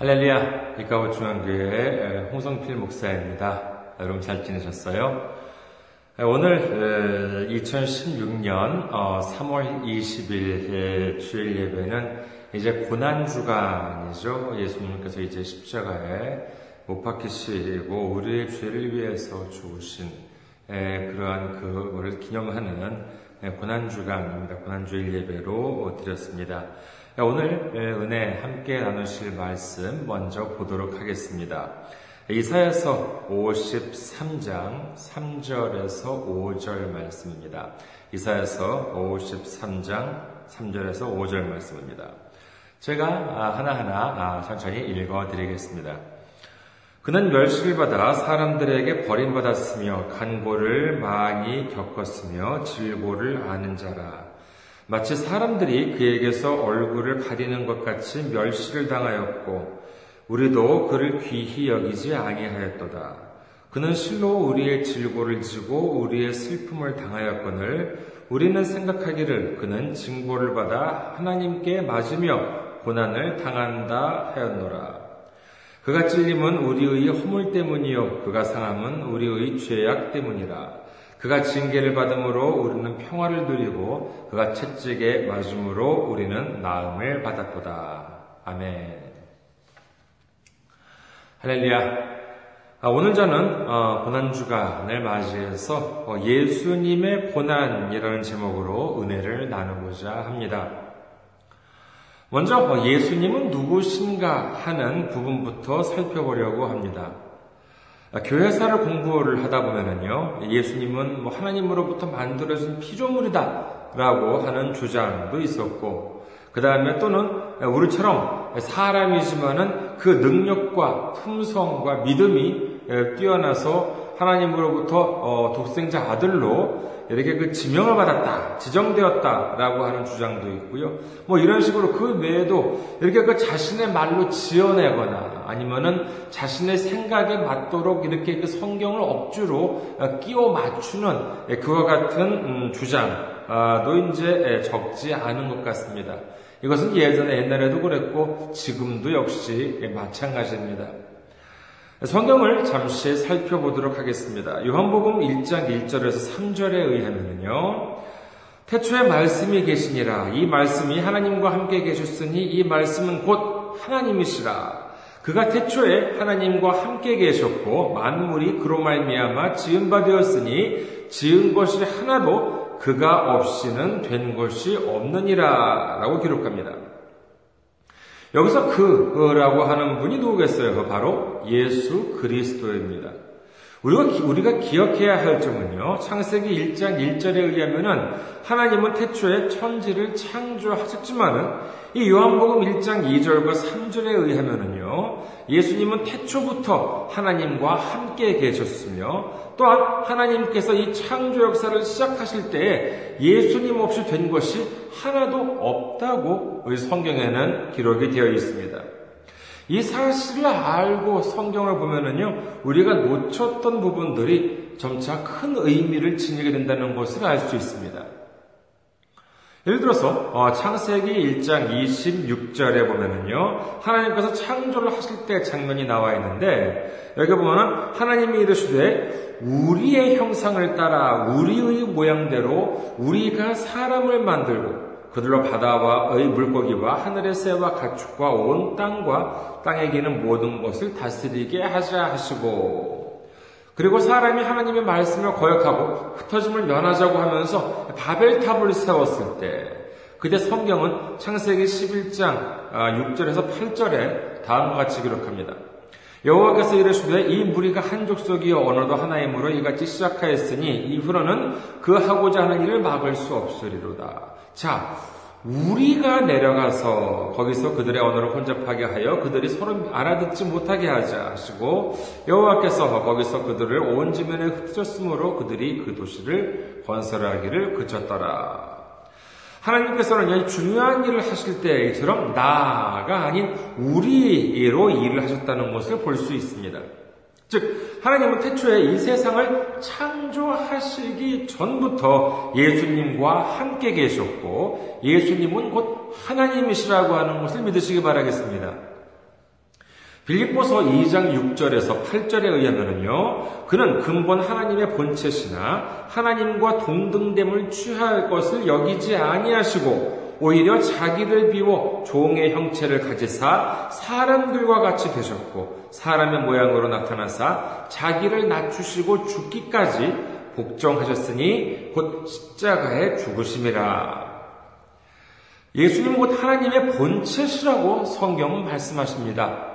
할렐루야, 이카우 중앙교회 홍성필 목사입니다. 여러분 잘 지내셨어요? 오늘 2016년 3월 20일 주일 예배는 이제 고난주간이죠. 예수님께서 이제 십자가에 못 박히시고 우리의 죄를 위해서 죽으신 그러한 그거를 기념하는 고난주간입니다. 고난주일 예배로 드렸습니다. 오늘 은혜 함께 나누실 말씀 먼저 보도록 하겠습니다. 이사야서 53장 3절에서 5절 말씀입니다. 이사야서 53장 3절에서 5절 말씀입니다. 제가 하나하나 천천히 읽어 드리겠습니다. 그는 멸시를 받아 사람들에게 버림받았으며 간고를 많이 겪었으며 질고를 아는 자라. 마치 사람들이 그에게서 얼굴을 가리는 것 같이 멸시를 당하였고 우리도 그를 귀히 여기지 아니하였도다. 그는 실로 우리의 질고를 지고 우리의 슬픔을 당하였거늘 우리는 생각하기를 그는 징벌을 받아 하나님께 맞으며 고난을 당한다 하였노라. 그가 찔림은 우리의 허물 때문이요 그가 상함은 우리의 죄악 때문이라. 그가 징계를 받음으로 우리는 평화를 누리고 그가 채찍에 맞음으로 우리는 나음을 받았도다. 아멘. 할렐루야. 아, 오늘 저는 어, 고난주간을 맞이해서 어, 예수님의 고난이라는 제목으로 은혜를 나누고자 합니다. 먼저 어, 예수님은 누구신가 하는 부분부터 살펴보려고 합니다. 아, 교회사를 공부를 하다 보면은요, 예수님은 뭐 하나님으로부터 만들어진 피조물이다라고 하는 주장도 있었고, 그 다음에 또는 우리처럼 사람이지만은 그 능력과 품성과 믿음이 뛰어나서 하나님으로부터 어, 독생자 아들로 이렇게 그 지명을 받았다, 지정되었다라고 하는 주장도 있고요. 뭐 이런 식으로 그 외에도 이렇게 그 자신의 말로 지어내거나 아니면은 자신의 생각에 맞도록 이렇게 그 성경을 억지로 어, 끼워 맞추는 그와 같은 음, 주장도 이제 적지 않은 것 같습니다. 이것은 예전에 옛날에도 그랬고 지금도 역시 마찬가지입니다. 성경을 잠시 살펴보도록 하겠습니다. 요한복음 1장 1절에서 3절에 의하면요. 태초에 말씀이 계시니라. 이 말씀이 하나님과 함께 계셨으니 이 말씀은 곧 하나님이시라. 그가 태초에 하나님과 함께 계셨고 만물이 그로 말미암아 지은 바 되었으니 지은 것이 하나도 그가 없이는 된 것이 없느니라라고 기록합니다. 여기서 그라고 하는 분이 누구겠어요? 그 바로 예수 그리스도입니다. 우리가, 우리가 기억해야 할 점은요, 창세기 1장 1절에 의하면은 하나님은 태초에 천지를 창조하셨지만은 이 요한복음 1장 2절과 3절에 의하면은요, 예수님은 태초부터 하나님과 함께 계셨으며 또한 하나님께서 이 창조 역사를 시작하실 때에 예수님 없이 된 것이 하나도 없다고 우리 성경에는 기록이 되어 있습니다. 이 사실을 알고 성경을 보면은요, 우리가 놓쳤던 부분들이 점차 큰 의미를 지니게 된다는 것을 알 수 있습니다. 예를 들어서 어, 창세기 1장 26절에 보면은요 하나님께서 창조를 하실 때 장면이 나와 있는데 여기 보면은 하나님이 이르시되 우리의 형상을 따라 우리의 모양대로 우리가 사람을 만들고 그들로 바다와 의 물고기와 하늘의 새와 가축과 온 땅과 땅에 기는 모든 것을 다스리게 하자 하시고 그리고 사람이 하나님의 말씀을 거역하고 흩어짐을 면하자고 하면서 바벨탑을 세웠을 때 그때 성경은 창세기 11장 6절에서 아, 8절에 다음과 같이 기록합니다. 여호와께서 이르시되 이 무리가 한 족속이요 언어도 하나이므로 이같이 시작하였으니 이후로는 그 하고자 하는 일을 막을 수 없으리로다. 자, 우리가 내려가서 거기서 그들의 언어를 혼잡하게 하여 그들이 서로 알아듣지 못하게 하자 하시고 여호와께서 거기서 그들을 온 지면에 흩었으므로 그들이 그 도시를 건설하기를 그쳤더라. 하나님께서는 중요한 일을 하실 때처럼 나가 아닌 우리로 일을 하셨다는 것을 볼 수 있습니다. 즉, 하나님은 태초에 이 세상을 창조하시기 전부터 예수님과 함께 계셨고, 예수님은 곧 하나님이시라고 하는 것을 믿으시기 바라겠습니다. 빌립보서 2장 6절에서 8절에 의하면요. 그는 근본 하나님의 본체시나 하나님과 동등됨을 취할 것을 여기지 아니하시고 오히려 자기를 비워 종의 형체를 가지사 사람들과 같이 되셨고 사람의 모양으로 나타나사 자기를 낮추시고 죽기까지 복종하셨으니 곧 십자가에 죽으심이라. 예수님 곧 하나님의 본체시라고 성경은 말씀하십니다.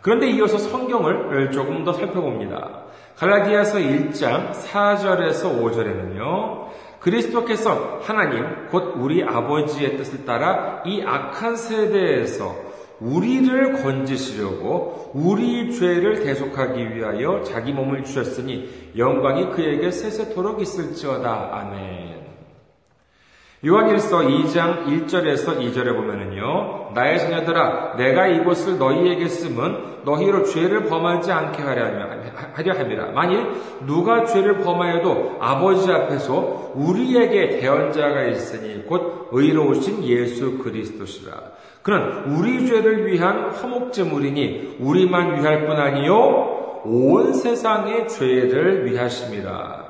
그런데 이어서 성경을 조금 더 살펴봅니다. 갈라디아서 1장 4절에서 5절에는요. 그리스도께서 하나님 곧 우리 아버지의 뜻을 따라 이 악한 세대에서 우리를 건지시려고 우리 죄를 대속하기 위하여 자기 몸을 주셨으니 영광이 그에게 세세토록 있을지어다. 아멘. 요한일서 2장 1절에서 2절에 보면은요, 나의 자녀들아, 내가 이곳을 너희에게 쓰면 너희로 죄를 범하지 않게 하려 함이라. 만일 누가 죄를 범하여도 아버지 앞에서 우리에게 대언자가 있으니 곧 의로우신 예수 그리스도시라. 그는 우리 죄를 위한 화목제물이니 우리만 위할 뿐 아니요 온 세상의 죄를 위하심이라.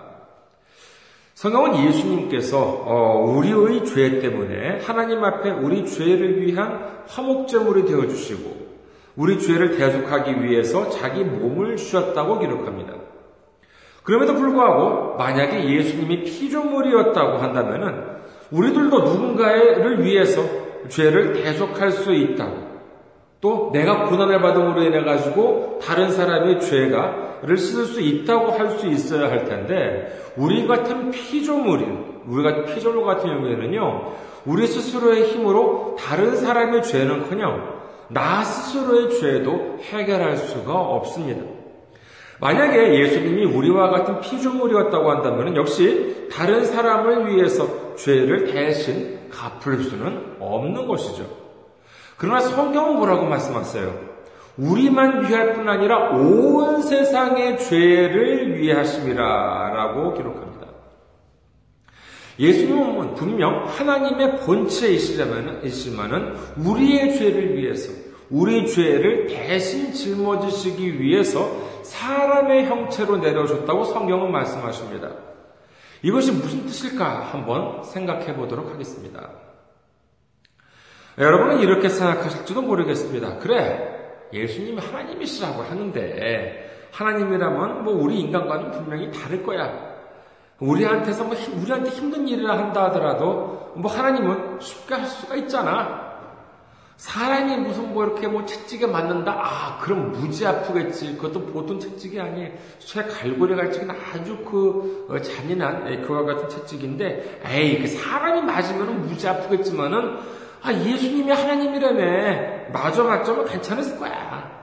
성경은 예수님께서 어, 우리의 죄 때문에 하나님 앞에 우리 죄를 위한 화목제물이 되어 주시고 우리 죄를 대속하기 위해서 자기 몸을 주셨다고 기록합니다. 그럼에도 불구하고 만약에 예수님이 피조물이었다고 한다면은 우리들도 누군가를 위해서 죄를 대속할 수 있다고 또 내가 고난을 받음으로 인해 가지고 다른 사람의 죄가를 씻을 수 있다고 할 수 있어야 할 텐데 우리 같은 피조물인 우리가 피조물 같은 경우에는요 우리 스스로의 힘으로 다른 사람의 죄는커녕 나 스스로의 죄도 해결할 수가 없습니다. 만약에 예수님이 우리와 같은 피조물이었다고 한다면 역시 다른 사람을 위해서 죄를 대신 갚을 수는 없는 것이죠. 그러나 성경은 뭐라고 말씀하세요? 우리만 위할 뿐 아니라 온 세상의 죄를 위하심이라 라고 기록합니다. 예수님은 분명 하나님의 본체이시지만은 우리의 죄를 위해서, 우리 죄를 대신 짊어지시기 위해서 사람의 형체로 내려오셨다고 성경은 말씀하십니다. 이것이 무슨 뜻일까 한번 생각해 보도록 하겠습니다. 여러분은 이렇게 생각하실지도 모르겠습니다. 그래, 예수님이 하나님이시라고 하는데, 하나님이라면 뭐 우리 인간과는 분명히 다를 거야. 우리한테서 뭐, 우리한테 힘든 일을 한다 하더라도, 뭐 하나님은 쉽게 할 수가 있잖아. 사람이 무슨 뭐 이렇게 뭐 채찍에 맞는다? 아, 그럼 무지 아프겠지. 그것도 보통 채찍이 아니에요. 쇠 갈고리 갈치기는 아주 그 어, 잔인한 예, 그와 같은 채찍인데, 에이, 그 사람이 맞으면 무지 아프겠지만은 아, 예수님이 하나님이라며. 맞아, 맞아, 뭐 괜찮았을 거야.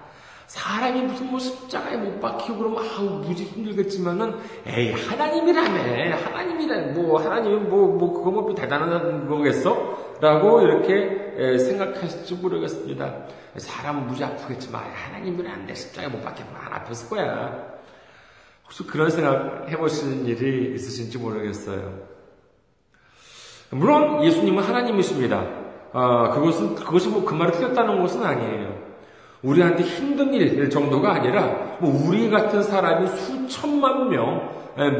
사람이 무슨 뭐 십자가에 못 박히고 그러면 아우 무지 힘들겠지만은 에이 하나님이라며 하나님이라 뭐 하나님이 뭐뭐 뭐 그거 뭐 대단한 거겠어? 라고 이렇게 생각하실지 모르겠습니다. 사람은 무지 아프겠지만 하나님이라는데 십자가에 못 박히면 안 아팠을 거야. 혹시 그런 생각 해보신 일이 있으신지 모르겠어요. 물론 예수님은 하나님이십니다. 아, 그것은, 그것이 뭐 그 말이 틀렸다는 것은 아니에요. 우리한테 힘든 일 정도가 아니라, 뭐 우리 같은 사람이 수천만 명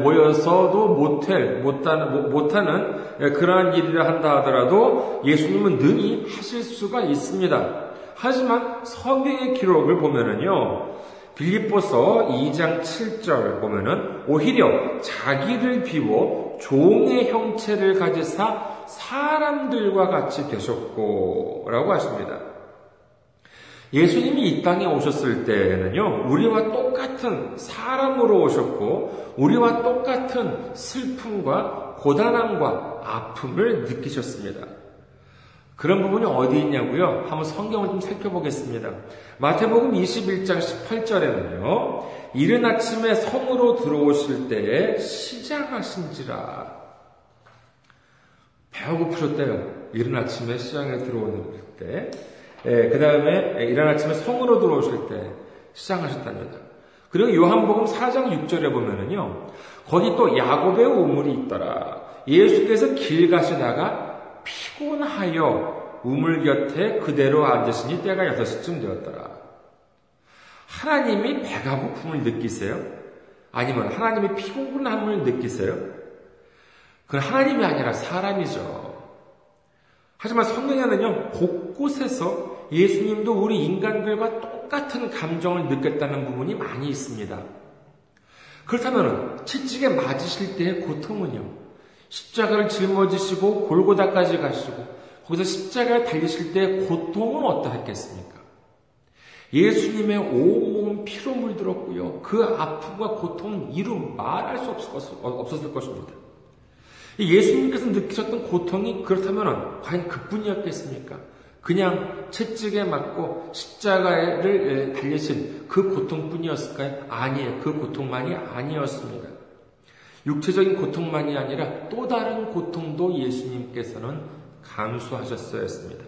모여서도 못할, 못하는, 못하는 그러한 일이라 한다 하더라도 예수님은 능히 하실 수가 있습니다. 하지만 성경의 기록을 보면은요, 빌립보서 2장 7절 보면은 오히려 자기를 비워 종의 형체를 가지사 사람들과 같이 되셨고, 라고 하십니다. 예수님이 이 땅에 오셨을 때는요, 우리와 똑같은 사람으로 오셨고, 우리와 똑같은 슬픔과 고단함과 아픔을 느끼셨습니다. 그런 부분이 어디 있냐고요? 한번 성경을 좀 살펴보겠습니다. 마태복음 21장 18절에는요, 이른 아침에 성으로 들어오실 때에 시장하신지라 배가 고프셨대요. 이른 아침에 시장에 들어오는 때. 예, 그 다음에 이른 아침에 성으로 들어오실 때 시장하셨답니다. 그리고 요한복음 4장 6절에 보면은요, 거기 또 야곱의 우물이 있더라. 예수께서 길 가시다가 피곤하여 우물 곁에 그대로 앉으시니 때가 6시쯤 되었더라. 하나님이 배가 고픔을 느끼세요? 아니면 하나님이 피곤함을 느끼세요? 그건 하나님이 아니라 사람이죠. 하지만 성경에는요, 곳곳에서 예수님도 우리 인간들과 똑같은 감정을 느꼈다는 부분이 많이 있습니다. 그렇다면, 채찍에 맞으실 때의 고통은요, 십자가를 짊어지시고 골고다까지 가시고, 거기서 십자가를 달리실 때의 고통은 어떠했겠습니까? 예수님의 온몸 피로 물들었고요. 그 아픔과 고통은 이루 말할 수 없었을 것입니다. 예수님께서 느끼셨던 고통이 그렇다면 과연 그뿐이었겠습니까? 그냥 채찍에 맞고 십자가를 달리신 그 고통뿐이었을까요? 아니에요. 그 고통만이 아니었습니다. 육체적인 고통만이 아니라 또 다른 고통도 예수님께서는 감수하셨어야 했습니다.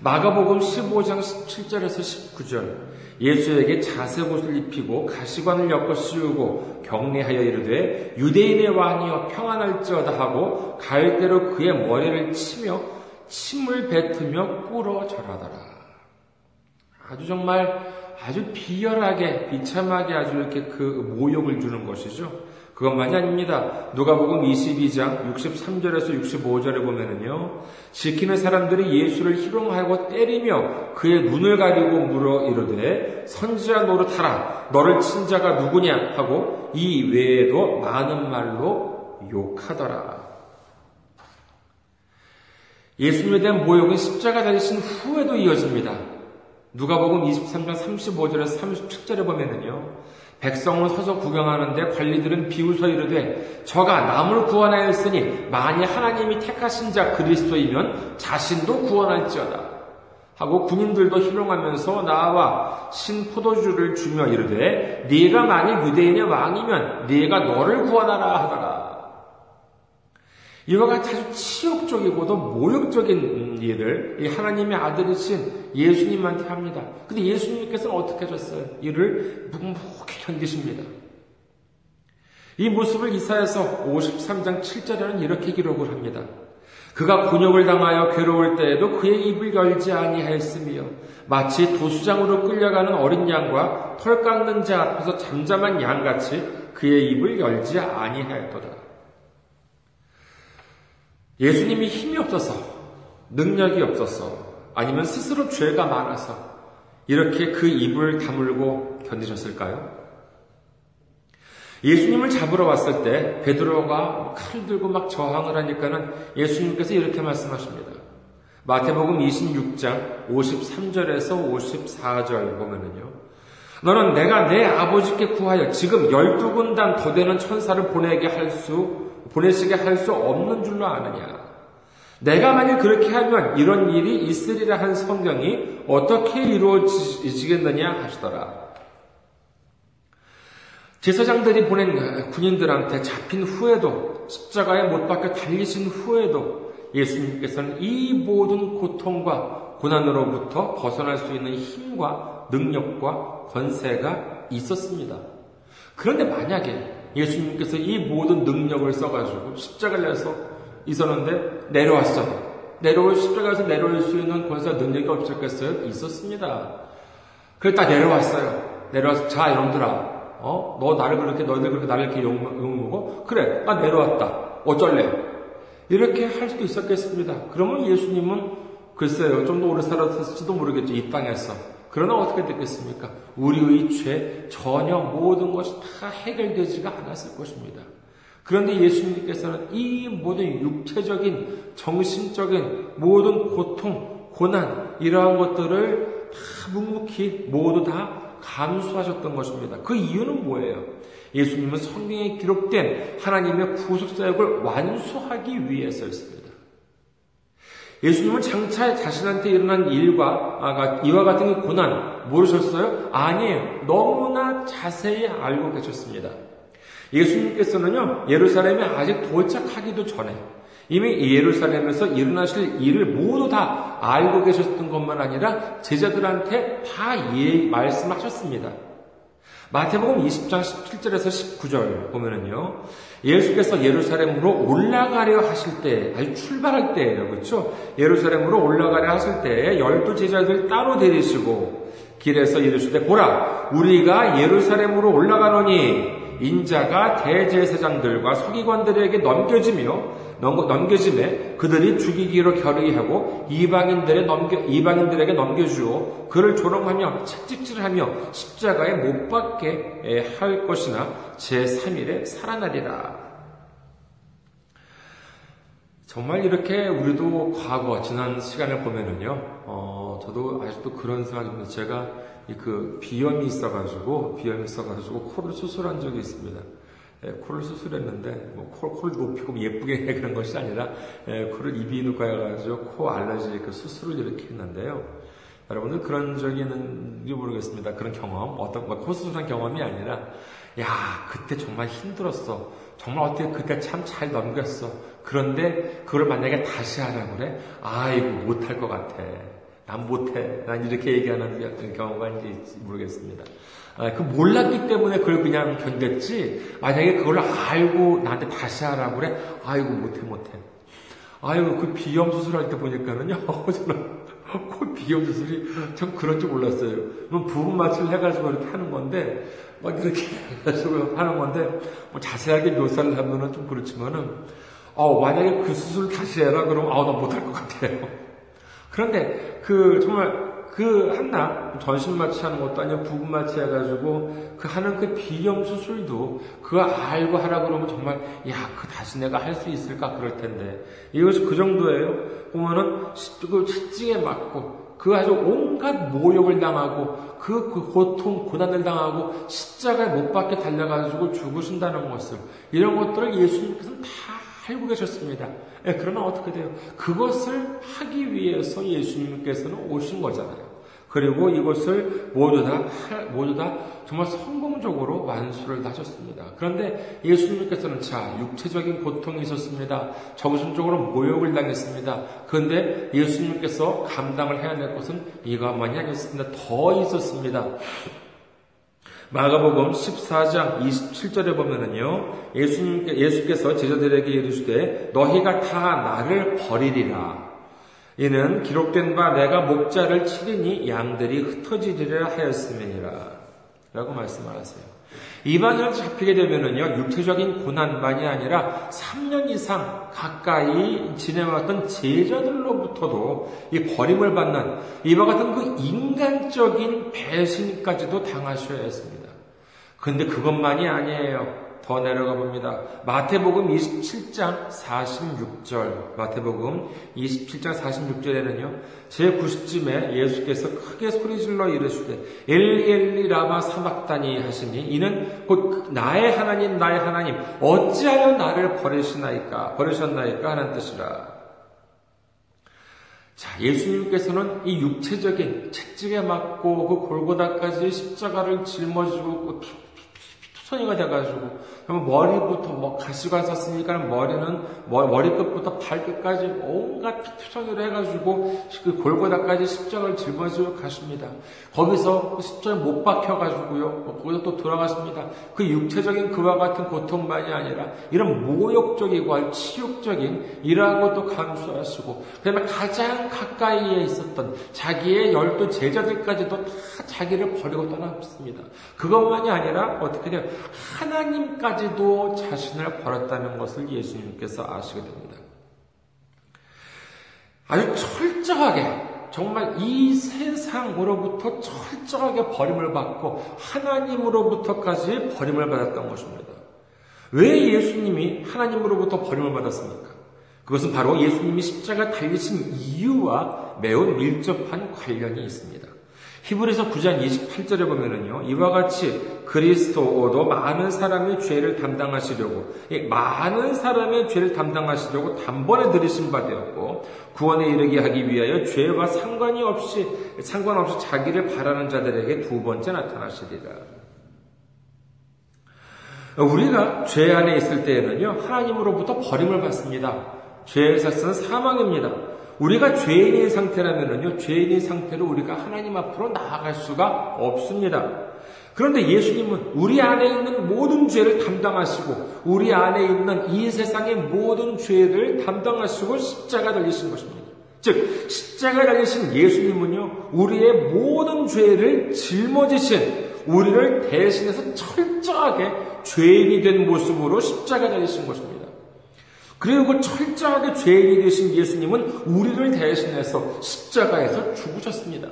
마가복음 15장 17절에서 19절 예수에게 자색 옷을 입히고 가시관을 엮어 씌우고 격리하여 이르되 유대인의 왕이여 평안할지어다 하고 갈대로 그의 머리를 치며 침을 뱉으며 꿇어 절하더라. 아주 정말 아주 비열하게 비참하게 아주 이렇게 그 모욕을 주는 것이죠. 그것만이 아닙니다. 누가복음 22장 63절에서 65절에 보면은요. 지키는 사람들이 예수를 희롱하고 때리며 그의 눈을 가리고 물어 이르되 선지자 노릇하라 너를 친 자가 누구냐 하고 이 외에도 많은 말로 욕하더라. 예수님에 대한 모욕은 십자가 달리신 후에도 이어집니다. 누가복음 23장 35절에서 37절에 보면은요. 백성은 서서 구경하는데 관리들은 비웃어 이르되 저가 남을 구원하였으니 만일 하나님이 택하신 자 그리스도이면 자신도 구원할지어다. 하고 군인들도 희롱하면서 나와 신 포도주를 주며 이르되 네가 만일 유대인의 왕이면 네가 너를 구원하라 하더라. 이와 같이 아주 치욕적이고도 모욕적인 일을 하나님의 아들이신 예수님한테 합니다. 근데 예수님께서는 어떻게 하셨어요? 이를 묵묵히 견디십니다. 이 모습을 이사에서 53장 7절에는 이렇게 기록을 합니다. 그가 곤욕을 당하여 괴로울 때에도 그의 입을 열지 아니하였으며 마치 도수장으로 끌려가는 어린 양과 털 깎는 자 앞에서 잠잠한 양같이 그의 입을 열지 아니하였도다. 예수님이 힘이 없어서, 능력이 없어서, 아니면 스스로 죄가 많아서 이렇게 그 입을 다물고 견디셨을까요? 예수님을 잡으러 왔을 때 베드로가 칼 들고 막 저항을 하니까는 예수님께서 이렇게 말씀하십니다. 마태복음 26장 53절에서 54절 보면은요. 너는 내가 내 아버지께 구하여 지금 열두 군단 더 되는 천사를 보내게 할 수, 보내시게 할 수 없는 줄로 아느냐. 내가 만일 그렇게 하면 이런 일이 있으리라 한 성경이 어떻게 이루어지겠느냐 하시더라. 제사장들이 보낸 군인들한테 잡힌 후에도 십자가에 못 박혀 달리신 후에도 예수님께서는 이 모든 고통과 고난으로부터 벗어날 수 있는 힘과 능력과 권세가 있었습니다. 그런데 만약에 예수님께서 이 모든 능력을 써가지고 십자가를 내서 있었는데 내려왔어요. 내려올 십자가에서 내려올 수 있는 권세와 능력이 없었겠어요? 있었습니다. 딱 내려왔어요. 내려와서 자 여러분들아 어? 너 나를 그렇게, 너희들 그렇게 나를 이렇게 욕, 욕먹어? 그래, 나 내려왔다. 어쩔래? 이렇게 할 수도 있었겠습니다. 그러면 예수님은 글쎄요, 좀 더 오래 살았을지도 모르겠죠. 이 땅에서. 그러나 어떻게 됐겠습니까? 우리의 죄, 전혀 모든 것이 다 해결되지가 않았을 것입니다. 그런데 예수님께서는 이 모든 육체적인, 정신적인 모든 고통, 고난, 이러한 것들을 다 묵묵히 모두 다 감수하셨던 것입니다. 그 이유는 뭐예요? 예수님은 성경에 기록된 하나님의 구속사역을 완수하기 위해서였습니다. 예수님은 장차 자신한테 일어난 일과 이와 같은 고난 모르셨어요? 아니에요. 너무나 자세히 알고 계셨습니다. 예수님께서는요, 예루살렘에 아직 도착하기도 전에 이미 예루살렘에서 일어나실 일을 모두 다 알고 계셨던 것만 아니라 제자들한테 다 예, 말씀하셨습니다. 마태복음 20장 17절에서 19절 보면은요, 예수께서 예루살렘으로 올라가려 하실 때, 아주 출발할 때예요. 그렇죠? 예루살렘으로 올라가려 하실 때 열두 제자들 따로 데리시고 길에서 이르시되 보라 우리가 예루살렘으로 올라가노니 인자가 대제사장들과 서기관들에게 넘겨지며 넘겨짐에 그들이 죽이기로 결의하고 이방인들에 넘겨, 이방인들에게 넘겨주어 그를 조롱하며 채찍질하며 십자가에 못 박게 할 것이나 제3일에 살아나리라. 정말 이렇게 우리도 과거 지난 시간을 보면은요, 어, 저도 아직도 그런 생각입니다. 제가 그 비염이 있어가지고 비염이 있어가지고 코를 수술한 적이 있습니다. 예, 코를 수술했는데 뭐 코, 코를 높이고 예쁘게 해 그런 것이 아니라 예, 코를 이비인후과에 가지고 코 알러지 그 수술을 이렇게 했는데요. 여러분들 그런 적이 있는지 모르겠습니다. 그런 경험 어떤 뭐코 수술한 경험이 아니라 야 그때 정말 힘들었어. 정말 어떻게 그때 참 잘 넘겼어. 그런데 그걸 만약에 다시 하라고 그래? 아이고 못할 것 같아. 난 못해. 난 이렇게 얘기하는 경우가 있는지 모르겠습니다. 아, 그 몰랐기 때문에 그걸 그냥 견뎠지. 만약에 그걸 알고 나한테 다시 하라고 그래. 아이고 못해 못해. 아이고 그 비염 수술할 때 보니까는요. 저는 그 비염 수술이 참 그런 줄 몰랐어요. 그럼 부분 마취를 해가지고 이렇게 하는 건데 막 이렇게 해가지고 하는 건데 뭐 자세하게 묘사를 하면은 좀 그렇지만은 어 만약에 그 수술 다시 해라 그러면 아우 나 못할 것 같아요. 그런데 그 정말 그 한나 전신 마취 하는 것도 아니고 부분 마취 해가지고 그 하는 그 비염 수술도 그거 알고 하라 그러면 정말 야 그 다시 내가 할 수 있을까 그럴 텐데 이것이 그 정도예요. 보면은 그 채찍에 맞고 그 아주 온갖 모욕을 당하고 그, 그 고통 고난을 당하고 십자가에 못 박게 달려가지고 죽으신다는 것을 이런 것들을 예수님께서는 다 알고 계셨습니다. 예, 그러나 어떻게 돼요? 그것을 하기 위해서 예수님께서는 오신 거잖아요. 그리고 이것을 모두 다, 모두 다 정말 성공적으로 완수를 하셨습니다. 그런데 예수님께서는 자, 육체적인 고통이 있었습니다. 정신적으로 모욕을 당했습니다. 그런데 예수님께서 감당을 해야 될 것은 이것만이 아니었습니다. 더 있었습니다. 마가복음 14장 27절에 보면은요, 예수님께, 예수께서 제자들에게 이르시되, 너희가 다 나를 버리리라. 이는 기록된 바 내가 목자를 치리니 양들이 흩어지리라 하였음이니라. 라고 말씀하세요. 이방인을 잡히게 되면은요, 육체적인 고난만이 아니라 3년 이상 가까이 지내왔던 제자들로부터도 이 버림을 받는 이와 같은 그 인간적인 배신까지도 당하셔야 했습니다. 근데 그것만이 아니에요. 더 내려가 봅니다. 마태복음 27장 46절. 마태복음 27장 46절에는요. 제90쯤에 예수께서 크게 소리질러 이르시되 엘리 엘리 라마 사막다니 하시니 이는 곧 나의 하나님 나의 하나님 어찌하여 나를 버리시나이까 버리셨나이까 하는 뜻이라. 자, 예수님께서는 이 육체적인 채찍에 맞고 그 골고다까지 십자가를 짊어지고 투성이가 돼가지고 그러면 머리부터 뭐 가시관 썼으니까 머리는 머리끝부터 발끝까지 온갖 투성이를 해가지고 그 골고다까지 십자가를 짊어지고 가십니다. 거기서 그 십자가에 못 박혀가지고요. 뭐 거기서 또 돌아가십니다. 그 육체적인 그와 같은 고통만이 아니라 이런 모욕적이고 치욕적인 이러한 것도 감수하시고 그다음에 가장 가까이에 있었던 자기의 열두 제자들까지도 다 자기를 버리고 떠났습니다. 그것만이 아니라 어떻게 돼요? 하나님까지도 자신을 버렸다는 것을 예수님께서 아시게 됩니다. 아주 철저하게 정말 이 세상으로부터 철저하게 버림을 받고 하나님으로부터까지 버림을 받았던 것입니다. 왜 예수님이 하나님으로부터 버림을 받았습니까? 그것은 바로 예수님이 십자가 달리신 이유와 매우 밀접한 관련이 있습니다. 히브리서 9장 28절에 보면은요, 이와 같이 그리스도도 많은 사람의 죄를 담당하시려고, 많은 사람의 죄를 담당하시려고 단번에 들이신 바 되었고, 구원에 이르게 하기 위하여 죄와 상관이 없이, 상관없이 자기를 바라는 자들에게 두 번째 나타나시리라. 우리가 죄 안에 있을 때에는요, 하나님으로부터 버림을 받습니다. 죄의 삭은 사망입니다. 우리가 죄인인 상태라면요, 죄인인 상태로 우리가 하나님 앞으로 나아갈 수가 없습니다. 그런데 예수님은 우리 안에 있는 모든 죄를 담당하시고, 우리 안에 있는 이 세상의 모든 죄를 담당하시고 십자가 달리신 것입니다. 즉 십자가에 달리신 예수님은요 우리의 모든 죄를 짊어지신 우리를 대신해서 철저하게 죄인이 된 모습으로 십자가에 달리신 것입니다. 그리고 그 철저하게 죄인이 되신 예수님은 우리를 대신해서 십자가에서 죽으셨습니다.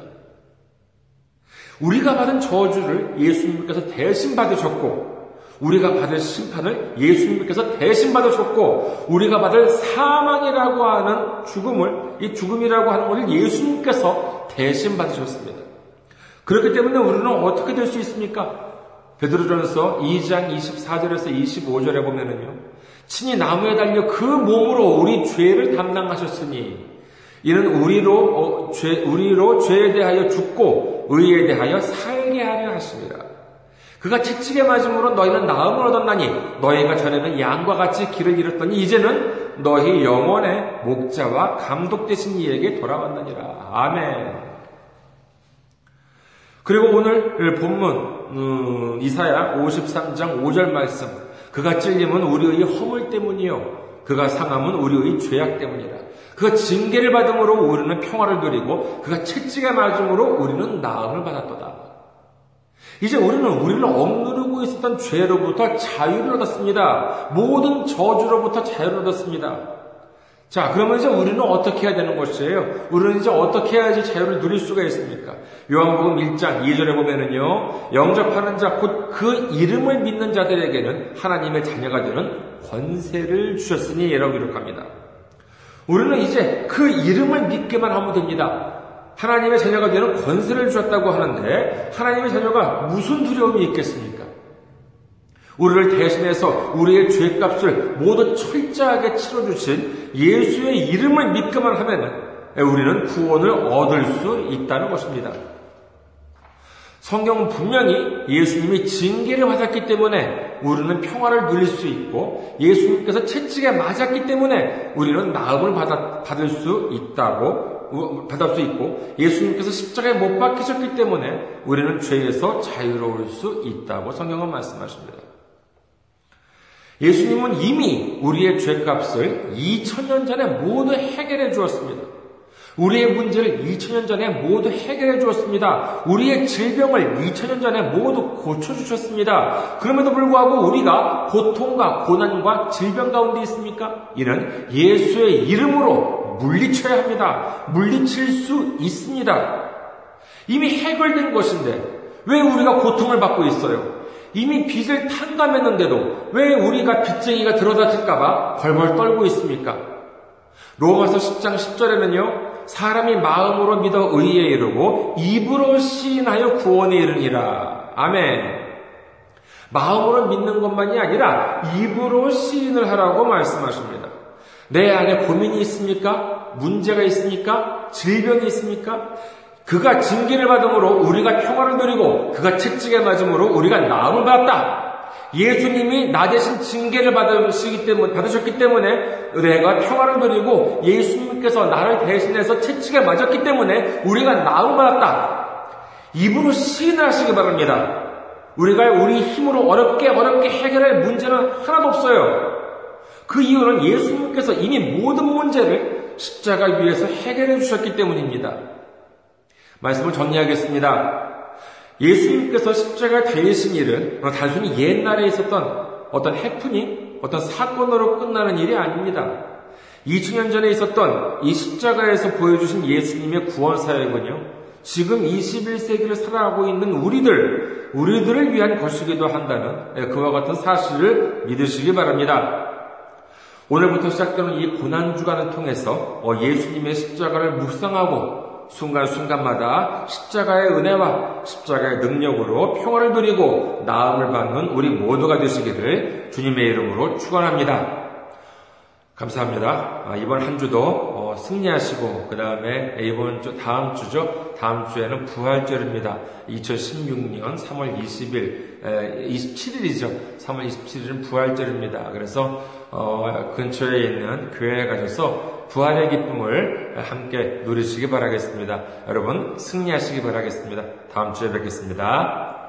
우리가 받은 저주를 예수님께서 대신 받으셨고 우리가 받을 심판을 예수님께서 대신 받으셨고 우리가 받을 사망이라고 하는 죽음을 이 죽음이라고 하는 것을 예수님께서 대신 받으셨습니다. 그렇기 때문에 우리는 어떻게 될 수 있습니까? 베드로전서 2장 24절에서 25절에 보면은요. 친히 나무에 달려 그 몸으로 우리 죄를 담당하셨으니 이는 우리로 어, 죄 우리로 죄에 대하여 죽고 의에 대하여 살게 하려 하십니다. 그가 채찍에 맞음으로 너희는 나음을 얻었나니 너희가 전에는 양과 같이 길을 잃었더니 이제는 너희 영혼의 목자와 감독 되신 이에게 돌아왔느니라. 아멘. 그리고 오늘 본문 음, 이사야 53장 5절 말씀 그가 찔림은 우리의 허물 때문이요 그가 상함은 우리의 죄악 때문이라 그가 징계를 받음으로 우리는 평화를 누리고 그가 채찍에 맞음으로 우리는 나음을 받았도다. 이제 우리는 우리를 억누르고 있었던 죄로부터 자유를 얻었습니다. 모든 저주로부터 자유를 얻었습니다. 자, 그러면 이제 우리는 어떻게 해야 되는 것이에요? 우리는 이제 어떻게 해야지 자유를 누릴 수가 있습니까? 요한복음 1장 2절에 보면은요, 영접하는 자, 곧 그 이름을 믿는 자들에게는 하나님의 자녀가 되는 권세를 주셨으니, 라고 기록합니다. 우리는 이제 그 이름을 믿게만 하면 됩니다. 하나님의 자녀가 되는 권세를 주셨다고 하는데 하나님의 자녀가 무슨 두려움이 있겠습니까? 우리를 대신해서 우리의 죄값을 모두 철저하게 치러주신 예수의 이름을 믿기만 하면 우리는 구원을 얻을 수 있다는 것입니다. 성경은 분명히 예수님이 징계를 받았기 때문에 우리는 평화를 누릴 수 있고 예수님께서 채찍에 맞았기 때문에 우리는 나음을 받을 수 있다고 받을 수 있고 예수님께서 십자가에 못 박히셨기 때문에 우리는 죄에서 자유로울 수 있다고 성경은 말씀하십니다. 예수님은 이미 우리의 죄값을 2000년 전에 모두 해결해 주었습니다. 우리의 문제를 2000년 전에 모두 해결해 주었습니다. 우리의 질병을 2000년 전에 모두 고쳐 주셨습니다. 그럼에도 불구하고 우리가 고통과 고난과 질병 가운데 있습니까? 이는 예수의 이름으로 물리쳐야 합니다. 물리칠 수 있습니다. 이미 해결된 것인데 왜 우리가 고통을 받고 있어요? 이미 빚을 탕감했는데도 왜 우리가 빚쟁이가 들어다칠까봐 벌벌 떨고 있습니까? 로마서 10장 10절에는요, 사람이 마음으로 믿어 의에 이르고 입으로 시인하여 구원에 이르니라. 아멘. 마음으로 믿는 것만이 아니라 입으로 시인을 하라고 말씀하십니다. 내 안에 고민이 있습니까? 문제가 있습니까? 질병이 있습니까? 그가 징계를 받음으로 우리가 평화를 누리고 그가 채찍에 맞음으로 우리가 나음을 받았다. 예수님이 나 대신 징계를 받으시기 때문에, 받으셨기 때문에 내가 평화를 누리고 예수님께서 나를 대신해서 채찍에 맞았기 때문에 우리가 나음을 받았다. 입으로 시인을 하시기 바랍니다. 우리가 우리 힘으로 어렵게 어렵게 해결할 문제는 하나도 없어요. 그 이유는 예수님께서 이미 모든 문제를 십자가 위에서 해결해 주셨기 때문입니다. 말씀을 정리하겠습니다. 예수님께서 십자가 달리신 일은 단순히 옛날에 있었던 어떤 해프닝, 어떤 사건으로 끝나는 일이 아닙니다. 2000년 전에 있었던 이 십자가에서 보여주신 예수님의 구원 사역은요, 지금 21세기를 살아가고 있는 우리들, 우리들을 위한 것이기도 한다는 그와 같은 사실을 믿으시기 바랍니다. 오늘부터 시작되는 이 고난주간을 통해서 어, 예수님의 십자가를 묵상하고 순간순간마다 십자가의 은혜와 십자가의 능력으로 평화를 누리고 나음을 받는 우리 모두가 되시기를 주님의 이름으로 축원합니다. 감사합니다. 아, 이번 한 주도 어, 승리하시고 그 다음에 이번 주 다음 주죠. 다음 주에는 부활절입니다. 2016년 3월 20일, 27일이죠. 3월 27일은 부활절입니다. 그래서 어, 근처에 있는 교회에 가셔서 부활의 기쁨을 함께 누리시기 바라겠습니다. 여러분 승리하시기 바라겠습니다. 다음 주에 뵙겠습니다.